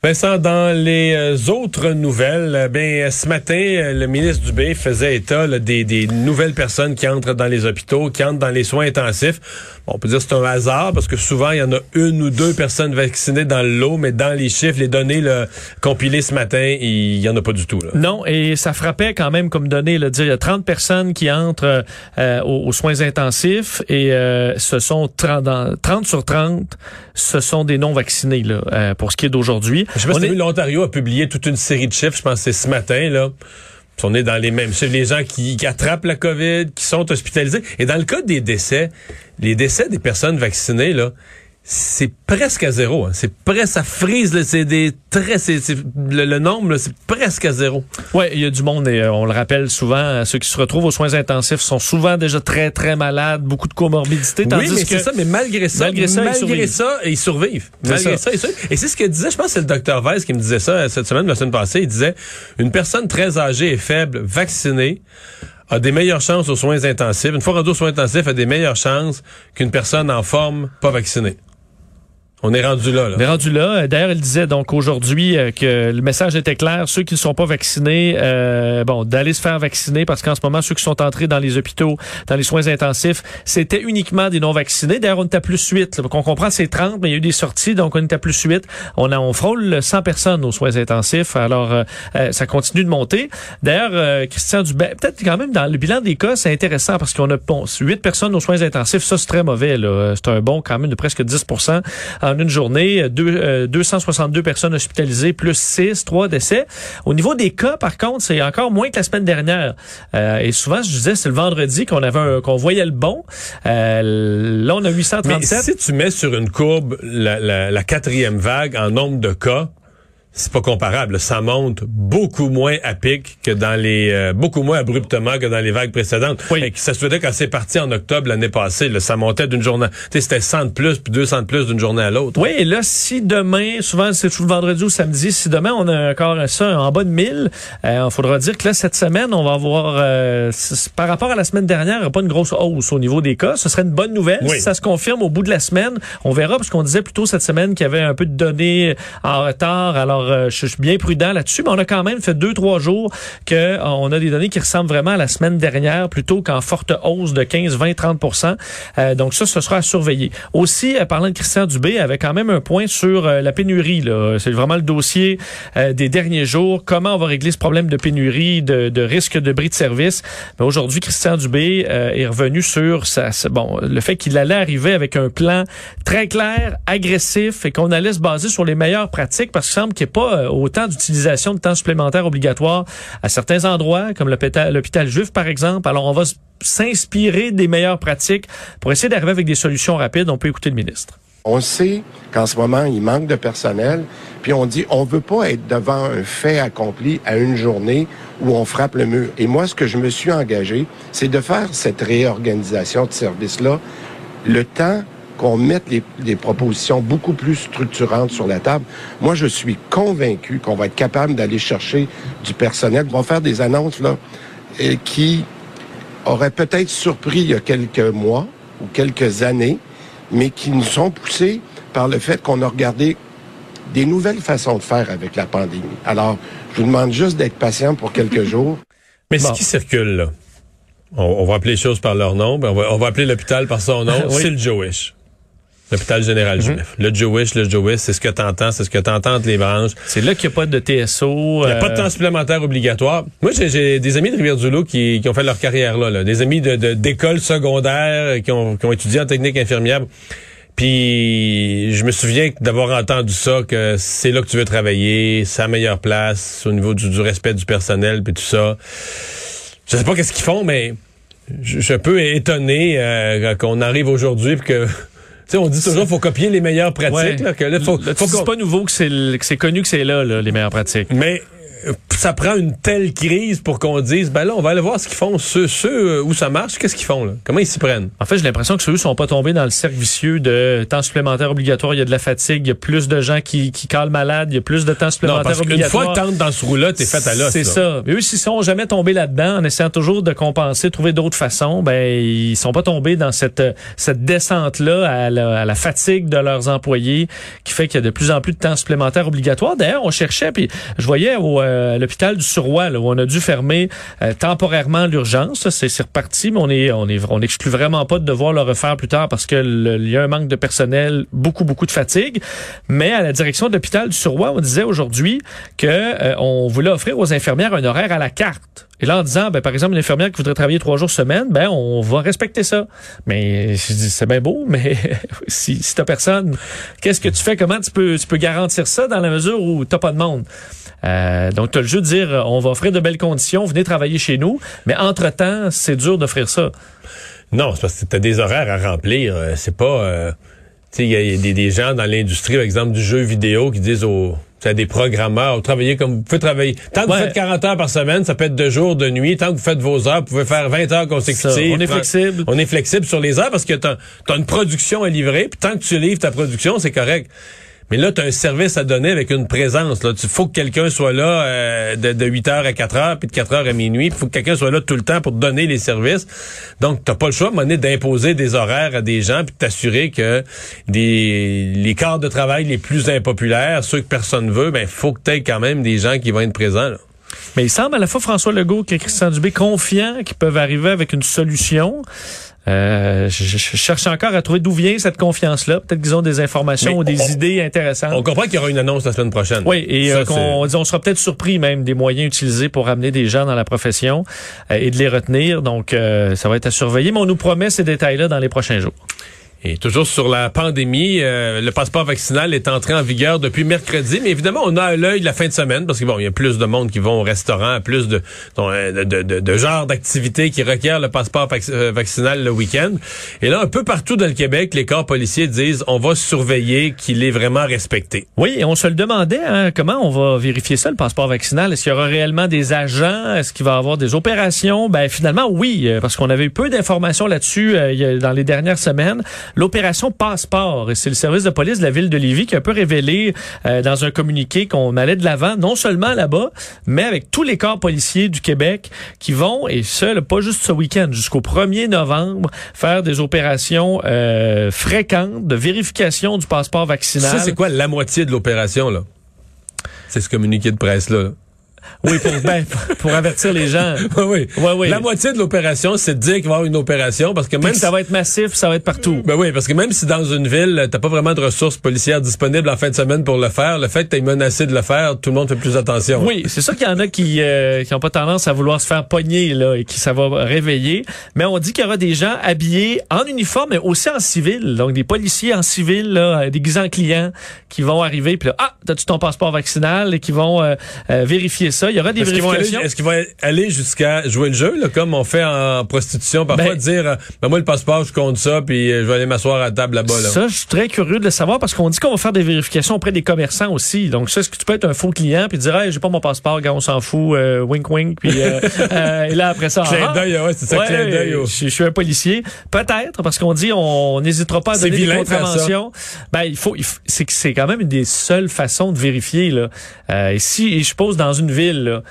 Vincent, dans les euh, autres nouvelles, euh, ben ce matin, euh, le ministre Dubé faisait état des, des, nouvelles personnes qui entrent dans les hôpitaux, qui entrent dans les soins intensifs. Bon, on peut dire que c'est un hasard parce que souvent il y en a une ou deux personnes vaccinées dans le lot, mais dans les chiffres, les données là, compilées ce matin, il y en a pas du tout. Là. Non, et ça frappait quand même comme données. Là, dire, il y a 30 personnes qui entrent aux, soins intensifs et ce sont 30, 30 sur 30, ce sont des non vaccinés là, pour ce qui est d'aujourd'hui. Je sais pas si l'Ontario a publié toute une série de chiffres, je pense que c'est ce matin, là. On est dans les mêmes chiffres. Les gens qui, qui, attrapent la COVID, qui sont hospitalisés. Et dans le cas des décès, les décès des personnes vaccinées, là, c'est presque à zéro. Hein. C'est presque, ça frise. C'est des très, c'est, le, nombre, c'est presque à zéro. Ouais, il y a du monde et euh, on le rappelle souvent. Ceux qui se retrouvent aux soins intensifs sont souvent déjà très très malades, beaucoup de comorbidités. oui, mais c'est ça. Mais malgré ça, malgré ça, ils survivent. Malgré ça. ils survivent. Et c'est ce que disait, je pense, c'est le docteur Weiss qui me disait ça euh, cette semaine, la semaine passée. Il disait une personne très âgée et faible, vaccinée a des meilleures chances aux soins intensifs. Une fois rendue aux soins intensifs, a des meilleures chances qu'une personne en forme pas vaccinée. On est rendu là, là. On est rendu là. D'ailleurs, il disait donc aujourd'hui euh, que le message était clair. Ceux qui ne sont pas vaccinés, euh, bon, d'aller se faire vacciner parce qu'en ce moment, ceux qui sont entrés dans les hôpitaux, dans les soins intensifs, c'était uniquement des non-vaccinés. D'ailleurs, on était à plus 8. On comprend c'est 30, mais il y a eu des sorties, donc on était à plus 8. On, a, on frôle 100 personnes aux soins intensifs. Alors, euh, ça continue de monter. D'ailleurs, Christian Dubé, peut-être quand même dans le bilan des cas, c'est intéressant parce qu'on a bon, 8 personnes aux soins intensifs. Ça, c'est très mauvais. C'est un bon quand même de presque 10 en une journée, deux, 262 euh, personnes hospitalisées, plus 6, 3 décès. Au niveau des cas, par contre, c'est encore moins que la semaine dernière. Euh, et souvent, je disais, c'est le vendredi qu'on avait qu'on voyait le bon. Euh, là, on a 837. Mais si tu mets sur une courbe la, la quatrième vague en nombre de cas, c'est pas comparable. Ça monte beaucoup moins à pic que dans les euh, beaucoup moins abruptement que dans les vagues précédentes. Oui. ça se faisait quand c'est parti en octobre l'année passée. Là, ça montait d'une journée. C'était 100 de plus puis 200 de plus d'une journée à l'autre. Oui, et là, si demain, souvent c'est tout le vendredi ou samedi, si demain on a encore ça en bas de 1000, il euh, faudra dire que là, cette semaine, on va avoir, euh, par rapport à la semaine dernière, il pas une grosse hausse au niveau des cas. Ce serait une bonne nouvelle. Si ça se confirme au bout de la semaine, on verra, parce qu'on disait plutôt cette semaine qu'il y avait un peu de données en retard. Alors, euh, je suis bien prudent là-dessus, mais on a quand même fait deux, trois jours qu'on euh, a des données qui ressemblent vraiment à la semaine dernière, plutôt qu'en forte hausse de 15, 20, 30 Donc ça, ce sera à surveiller. Aussi, euh, parlant de Christian Dubé, avait quand même un point sur la pénurie. C'est vraiment le dossier des derniers jours. Comment on va régler ce problème de pénurie, de, risque de bris de service? Mais aujourd'hui, Christian Dubé est revenu sur ça, bon, le fait qu'il allait arriver avec un plan très clair, agressif, et qu'on allait se baser sur les meilleures pratiques, parce qu'il semble qu'il pas autant d'utilisation de temps supplémentaire obligatoire à certains endroits, comme l'hôpital juif, par exemple. Alors, on va s'inspirer des meilleures pratiques pour essayer d'arriver avec des solutions rapides. On peut écouter le ministre. On sait qu'en ce moment, il manque de personnel, puis on dit on veut pas être devant un fait accompli à une journée où on frappe le mur. Et moi, ce que je me suis engagé, c'est de faire cette réorganisation de service-là le temps qu'on mette des propositions beaucoup plus structurantes sur la table. Moi, je suis convaincu qu'on va être capable d'aller chercher du personnel. On va faire des annonces là qui auraient peut-être surpris il y a quelques mois ou quelques années, mais qui nous sont poussés par le fait qu'on a regardé des nouvelles façons de faire avec la pandémie. Alors, je vous demande juste d'être patient pour quelques jours. Mais ce qui circule là, on, va appeler les choses par leur nom, on va, on va appeler l'hôpital par son nom, c'est le Jewish. L'hôpital général mhm. juif. Le Jewish, le Jewish, c'est ce que t'entends, c'est ce que t'entends entre les branches. C'est là qu'il n'y a pas de TSO. Il n'y a pas de euh, temps supplémentaire obligatoire. Moi, j'ai des amis de Rivière-du-Loup qui, qui, ont fait leur carrière là, là. des amis de d'écoles secondaires qui ont, qui ont étudié en technique infirmière. Puis je me souviens d'avoir entendu ça, que c'est là que tu veux travailler, c'est la meilleure place au niveau du, respect du personnel, puis tout ça. Je sais pas qu'est-ce qu'ils font, mais je, suis un peu étonné euh, qu'on arrive aujourd'hui que sais, on dit toujours faut copier les meilleures pratiques. Là, que là, faut, c'est pas nouveau que c'est connu que c'est là, là, les meilleures pratiques. Mais ça prend une telle crise pour qu'on dise, ben là, on va aller voir ce qu'ils font. Ceux, ceux où ça marche, qu'est-ce qu'ils font là? Comment ils s'y prennent? En fait, j'ai l'impression que ceux sont pas tombés dans le cercle vicieux de temps supplémentaire obligatoire. Il y a de la fatigue, il y a plus de gens qui, qui calent malade, il y a plus de temps supplémentaire non, parce obligatoire. Une fois que dans ce roue-là, t'es fait à l'os. C'est ça. Mais eux, s'ils sont jamais tombés là-dedans, en essayant toujours de compenser, trouver d'autres façons, ben, ils sont pas tombés dans cette, cette descente-là à la, à la fatigue de leurs employés qui fait qu'il y a de plus en plus de temps supplémentaire obligatoire. D'ailleurs, on cherchait, puis je voyais au, euh, l'hôpital du Suroît, là, où on a dû fermer euh, temporairement l'urgence. C'est, reparti, mais on est, on est, on n'exclut vraiment pas de devoir le refaire plus tard parce que il y a un manque de personnel, beaucoup, beaucoup de fatigue. Mais à la direction de l'hôpital du Suroît, on disait aujourd'hui que euh, on voulait offrir aux infirmières un horaire à la carte. Et là, en disant, ben, par exemple, une infirmière qui voudrait travailler trois jours semaine, ben, on va respecter ça. Mais c'est bien beau, mais si, si t'as personne, qu'est-ce que tu fais? Comment tu peux, tu peux garantir ça dans la mesure où t'as pas de monde? Euh, donc, tu as le jeu de dire, on va offrir de belles conditions, venez travailler chez nous, mais entre-temps, c'est dur d'offrir ça. Non, c'est parce que tu as des horaires à remplir. Euh, c'est pas... Euh, tu sais, il y a, des, des, gens dans l'industrie, par exemple, du jeu vidéo qui disent aux... C'est des programmeurs, vous travaillez comme vous pouvez travailler. Tant que vous faites 40 heures par semaine, ça peut être deux jours de nuit. Tant que vous faites vos heures, vous pouvez faire 20 heures consécutives. Ça, on est flexible. On est flexible sur les heures parce que tu as, une production à livrer. Puis tant que tu livres ta production, c'est correct. Mais là, tu as un service à donner avec une présence. Là. Il faut que quelqu'un soit là euh, de, de 8 h à 4 h puis de 4 h à minuit. Il faut que quelqu'un soit là tout le temps pour donner les services. Donc, t'as pas le choix, à d'imposer des horaires à des gens puis de t'assurer que les quarts de travail les plus impopulaires, ceux que personne veut, ben faut que tu aies quand même des gens qui vont être présents. Mais il semble à la fois François Legault que Christian Dubé confiants qu'ils peuvent arriver avec une solution. Euh, je, je, cherche encore à trouver d'où vient cette confiance-là. Peut-être qu'ils ont des informations Mais ou des on, idées intéressantes. On comprend qu'il y aura une annonce la semaine prochaine. Oui, et Ça, euh, on, on, sera peut-être surpris même des moyens utilisés pour amener des gens dans la profession euh, et de les retenir. Donc, euh, ça va être à surveiller. Mais on nous promet ces détails-là dans les prochains jours. Et toujours sur la pandémie, euh, le passeport vaccinal est entré en vigueur depuis mercredi, mais évidemment, on a à l'œil la fin de semaine parce qu'il bon, y a plus de monde qui vont au restaurant, plus de, de, de, de, de genres d'activités qui requièrent le passeport vac vaccinal le week-end. Et là, un peu partout dans le Québec, les corps policiers disent on va surveiller qu'il est vraiment respecté. Oui, et on se le demandait, hein, comment on va vérifier ça, le passeport vaccinal? Est-ce qu'il y aura réellement des agents? Est-ce qu'il va y avoir des opérations? Ben finalement, oui, parce qu'on avait eu peu d'informations là-dessus euh, dans les dernières semaines l'opération Passeport. C'est le service de police de la ville de Lévis qui a un peu révélé euh, dans un communiqué qu'on allait de l'avant, non seulement là-bas, mais avec tous les corps policiers du Québec qui vont, et ce, pas juste ce week-end, jusqu'au 1er novembre, faire des opérations euh, fréquentes de vérification du passeport vaccinal. Ça, c'est quoi la moitié de l'opération, là? C'est ce communiqué de presse-là. là oui, pour, ben, pour avertir les gens. oui, oui. oui, oui. La moitié de l'opération, c'est de dire qu'il va y avoir une opération parce que même si... ça va être massif, ça va être partout. Ben oui, parce que même si dans une ville, t'as pas vraiment de ressources policières disponibles en fin de semaine pour le faire, le fait que t'es menacé de le faire, tout le monde fait plus attention. Oui, c'est ça qu'il y en a qui euh, qui ont pas tendance à vouloir se faire pogner là et qui ça va réveiller. Mais on dit qu'il y aura des gens habillés en uniforme mais aussi en civil, donc des policiers en civil là, déguisés en clients qui vont arriver puis là, ah, t'as-tu ton passeport vaccinal et qui vont euh, euh, vérifier ça. Il y aura des est-ce vérifications. Est-ce qu'ils vont aller jusqu'à jouer le jeu, là, comme on fait en prostitution, parfois ben, dire, ben moi le passeport, je compte ça, puis je vais aller m'asseoir à table là-bas. Là. Ça, je suis très curieux de le savoir parce qu'on dit qu'on va faire des vérifications auprès des commerçants aussi. Donc ça, est-ce que tu peux être un faux client puis dire, hey, j'ai pas mon passeport, gars, on s'en fout, euh, wink wink, puis euh, euh, et là après ça, clin d'œil, ouais, c'est ça, ouais, clin d'œil. Je, je, suis un policier, peut-être parce qu'on dit on n'hésitera pas à donner des contraventions. Ben il faut, il faut c'est quand même une des seules façons de vérifier là. Euh, et si et je pose dans une ville là,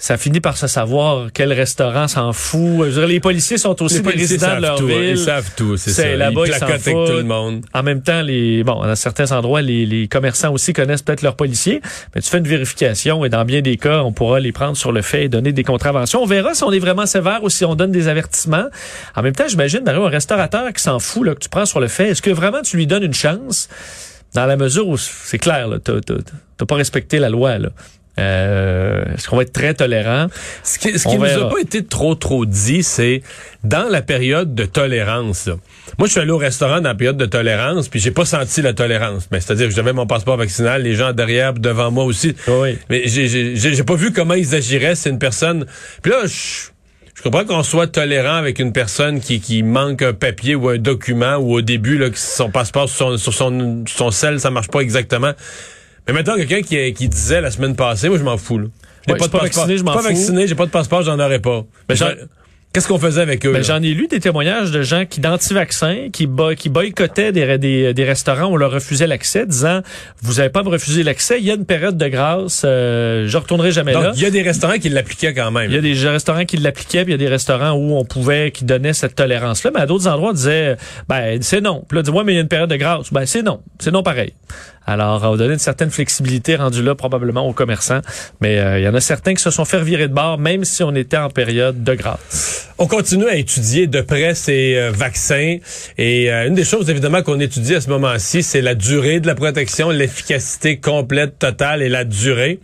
ça finit par se savoir quel restaurant s'en fout. Je veux dire, les policiers sont aussi des résidents de leur tout, ville. Ils savent tout, c'est ça. Là-bas, ils, ils avec tout le monde. En même temps, les bon, dans certains endroits, les, les commerçants aussi connaissent peut-être leurs policiers. Mais tu fais une vérification et dans bien des cas, on pourra les prendre sur le fait et donner des contraventions. On verra si on est vraiment sévère ou si on donne des avertissements. En même temps, j'imagine d'ailleurs un restaurateur qui s'en fout là, que tu prends sur le fait. Est-ce que vraiment tu lui donnes une chance? Dans la mesure où c'est clair, tu n'as pas respecté la loi. Là. Euh, Est-ce qu'on va être très tolérant? Ce qui, ce qui nous a pas été trop, trop dit, c'est dans la période de tolérance. Là. Moi, je suis allé au restaurant dans la période de tolérance, puis j'ai pas senti la tolérance. Mais c'est-à-dire que j'avais mon passeport vaccinal, les gens derrière, devant moi aussi. Oui. Mais j'ai pas vu comment ils agiraient. C'est une personne. Puis là, je je comprends qu'on soit tolérant avec une personne qui, qui manque un papier ou un document ou au début là, que son passeport sur son, sur son, son sel, ça marche pas exactement. Mais maintenant, quelqu'un qui, qui disait la semaine passée, moi je m'en fous. Là. J'ai Ouais, pas je de suis pas passeport. vacciné, je m'en Pas fous. vacciné, j'ai pas de passeport, j'en aurais pas. J'en- Qu'est-ce qu'on faisait avec eux? Ben, là? J'en ai lu des témoignages de gens qui, d'anti-vaccins, qui, bo- qui boycottaient des, des, des restaurants où on leur refusait l'accès, disant, vous n'avez pas à me refuser l'accès, il y a une période de grâce, euh, je retournerai jamais là. Donc, il y a des restaurants qui l'appliquaient quand même. Il y a des restaurants qui l'appliquaient, puis il y a des restaurants où on pouvait, qui donnaient cette tolérance-là. Mais à d'autres endroits, on disait, ben, c'est non. Puis là, dis-moi, mais il y a une période de grâce. Ben, c'est non. C'est non pareil. Alors, on va donner une certaine flexibilité rendue là, probablement aux commerçants. Mais euh, il y en a certains qui se sont fait virer de bord, même si on était en période de grâce. On continue à étudier de près ces euh, vaccins et euh, une des choses évidemment qu'on étudie à ce moment-ci, c'est la durée de la protection, l'efficacité complète, totale et la durée.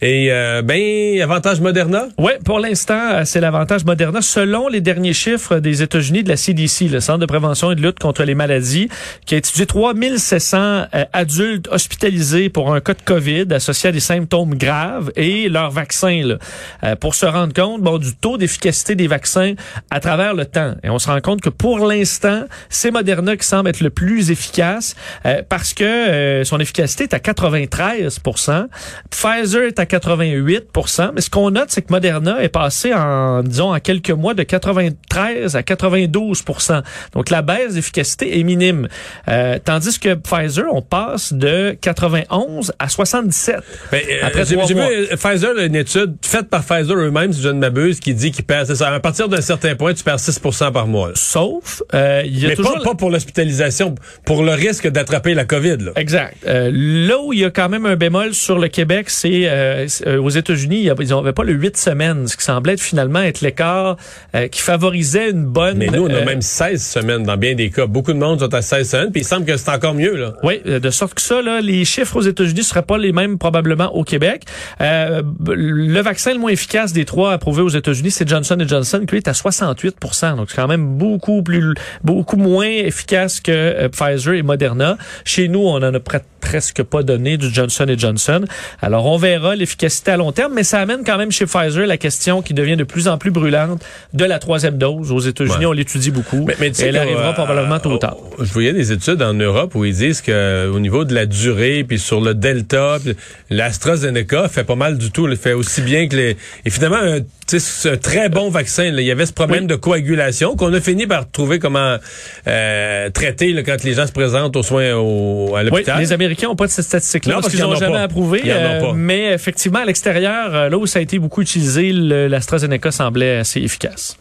Et euh, ben avantage Moderna? Oui, pour l'instant, euh, c'est l'avantage Moderna. Selon les derniers chiffres des États-Unis de la CDC, le Centre de prévention et de lutte contre les maladies, qui a étudié 3700 euh, adultes hospitalisés pour un cas de COVID associé à des symptômes graves et leur vaccin, là, pour se rendre compte bon, du taux d'efficacité des vaccins à travers le temps. Et on se rend compte que pour l'instant, c'est Moderna qui semble être le plus efficace euh, parce que euh, son efficacité est à 93% Pfizer est à 88% mais ce qu'on note, c'est que Moderna est passé en, disons, en quelques mois de 93 à 92% Donc, la baisse d'efficacité est minime. Euh, tandis que Pfizer, on passe de 91 à 77. Ben, euh, Après j'ai trois vu euh, Pfizer, une étude faite par Pfizer eux-mêmes, si je ne m'abuse, qui dit qu'ils perdent, c'est ça, à partir d'un certain point, tu perds 6 par mois. là. Sauf, euh, il y a Mais toujours... pas, pas pour l'hospitalisation, pour le risque d'attraper la COVID. Là. Exact. Euh, là où il y a quand même un bémol sur le Québec, c'est euh, euh, aux États-Unis, ils n'avaient pas le 8 semaines, ce qui semblait être finalement être l'écart euh, qui favorisait une bonne... Mais nous, on a euh, même 16 semaines dans bien des cas. Beaucoup de monde sont à 16 semaines, puis il semble que c'est encore mieux. Là. Oui, de sorte que ça, là, les chiffres aux États-Unis seraient pas les mêmes probablement au Québec. Euh, le vaccin le moins efficace des trois approuvés aux États-Unis, c'est Johnson Johnson, qui lui, est à 68 Donc, c'est quand même beaucoup plus, beaucoup moins efficace que euh, Pfizer et Moderna. Chez nous, on en a pre- presque pas donné du Johnson Johnson. Alors, on verra l'efficacité à long terme, mais ça amène quand même chez Pfizer la question qui devient de plus en plus brûlante de la troisième dose. Aux États-Unis, Ouais. on l'étudie beaucoup. Mais, mais tu sais elle arrivera euh, probablement tôt ou tard. euh, Je voyais des études en Europe où ils disent que au niveau de la durée, puis sur le Delta, l'AstraZeneca fait pas mal du tout. Il fait aussi bien que les... Et finalement, un, un très bon vaccin. là. Il y avait ce problème Oui. de coagulation qu'on a fini par trouver comment euh, traiter là, quand les gens se présentent aux soins au, à Oui, l'hôpital. les Américains n'ont pas de cette statistique-là Non, parce qu'ils n'ont ont jamais pas. approuvé. Euh, mais effectivement, à l'extérieur, euh, là où ça a été beaucoup utilisé, l'AstraZeneca semblait assez efficace.